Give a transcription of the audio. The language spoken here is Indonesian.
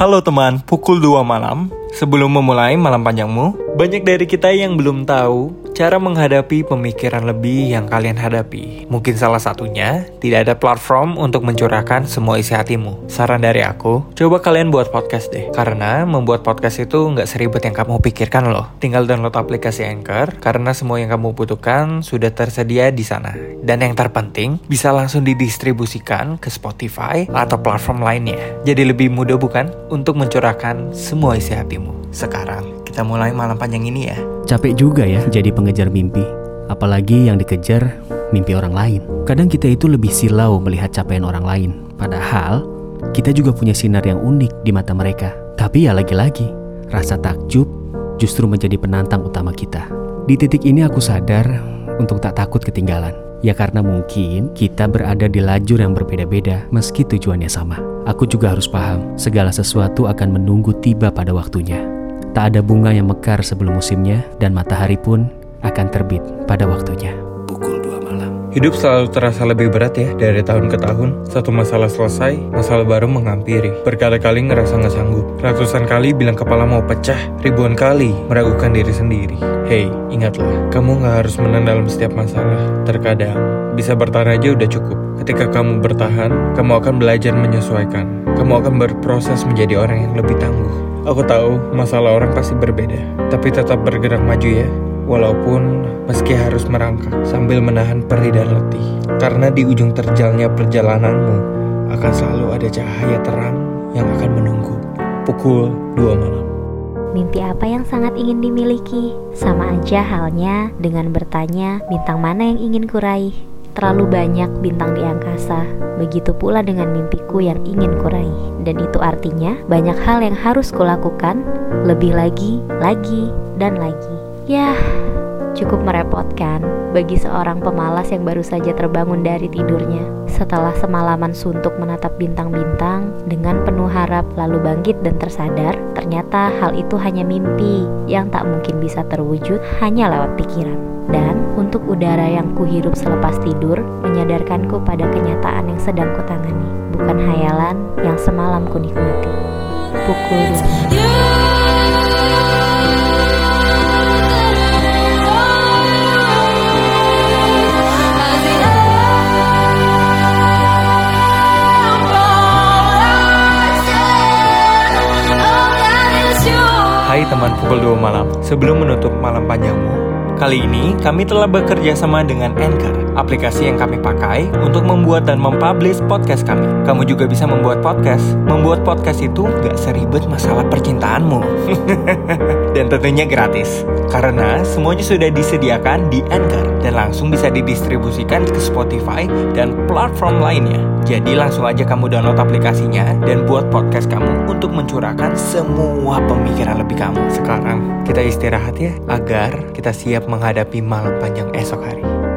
Halo teman, pukul 2 malam. Sebelum memulai malam panjangmu, banyak dari kita yang belum tahu cara menghadapi pemikiran lebih yang kalian hadapi. Mungkin salah satunya, tidak ada platform untuk mencurahkan semua isi hatimu. Saran dari aku, coba kalian buat podcast deh. Karena membuat podcast itu nggak seribet yang kamu pikirkan loh. Tinggal download aplikasi Anchor, karena semua yang kamu butuhkan sudah tersedia di sana. Dan yang terpenting, bisa langsung didistribusikan ke Spotify atau platform lainnya. Jadi lebih mudah bukan? Untuk mencurahkan semua isi hatimu. Sekarang kita mulai malam panjang ini ya. Capek juga ya jadi pengejar mimpi. Apalagi yang dikejar mimpi orang lain. Kadang kita itu lebih silau melihat capaian orang lain. Padahal kita juga punya sinar yang unik di mata mereka. Tapi ya lagi-lagi, rasa takjub justru menjadi penantang utama kita. Di titik ini aku sadar untuk tak takut ketinggalan. Ya karena mungkin kita berada di lajur yang berbeda-beda meski tujuannya sama. Aku juga harus paham segala sesuatu akan menunggu tiba pada waktunya. Tak ada bunga yang mekar sebelum musimnya dan matahari pun akan terbit pada waktunya. Pukul 2 malam. Hidup selalu terasa lebih berat ya dari tahun ke tahun. Satu masalah selesai, masalah baru menghampiri. Berkali-kali ngerasa nggak sanggup. Ratusan kali bilang kepala mau pecah. Ribuan kali meragukan diri sendiri. Hey, ingatlah, kamu nggak harus menang dalam setiap masalah. Terkadang, bisa bertahan aja udah cukup. Ketika kamu bertahan, kamu akan belajar menyesuaikan. Kamu akan berproses menjadi orang yang lebih tangguh. Aku tahu masalah orang pasti berbeda, tapi tetap bergerak maju ya. Walaupun meski harus merangkak sambil menahan perih dan letih. Karena di ujung terjalnya perjalananmu akan selalu ada cahaya terang yang akan menunggu. Pukul 2 malam. Mimpi apa yang sangat ingin dimiliki? Sama aja halnya dengan bertanya bintang mana yang ingin kuraih. Terlalu banyak bintang di angkasa, begitu pula dengan mimpiku yang ingin kuraih. Dan itu artinya banyak hal yang harus kulakukan, lebih lagi, lagi, dan lagi. Yah, cukup merepotkan bagi seorang pemalas yang baru saja terbangun dari tidurnya. Setelah semalaman suntuk menatap bintang-bintang dengan penuh harap lalu bangkit dan tersadar, ternyata hal itu hanya mimpi yang tak mungkin bisa terwujud hanya lewat pikiran. Dan untuk udara yang kuhirup selepas tidur, menyadarkanku pada kenyataan yang sedang kutangani, bukan hayalan yang semalam kunikmati. Pukul 2 Hai teman pukul 2 malam, sebelum menutup malam panjangmu, kali ini kami telah bekerja sama dengan Anchor, aplikasi yang kami pakai untuk membuat dan mempublish podcast kami. Kamu juga bisa membuat podcast. Membuat podcast itu gak seribet masalah percintaanmu. dan tentunya gratis, karena semuanya sudah disediakan di Anchor dan langsung bisa didistribusikan ke Spotify dan platform lainnya. Jadi langsung aja kamu download aplikasinya dan buat podcast kamu untuk mencurahkan semua pemikiran lebih kamu. Sekarang kita istirahat ya agar kita siap menghadapi malam panjang esok hari.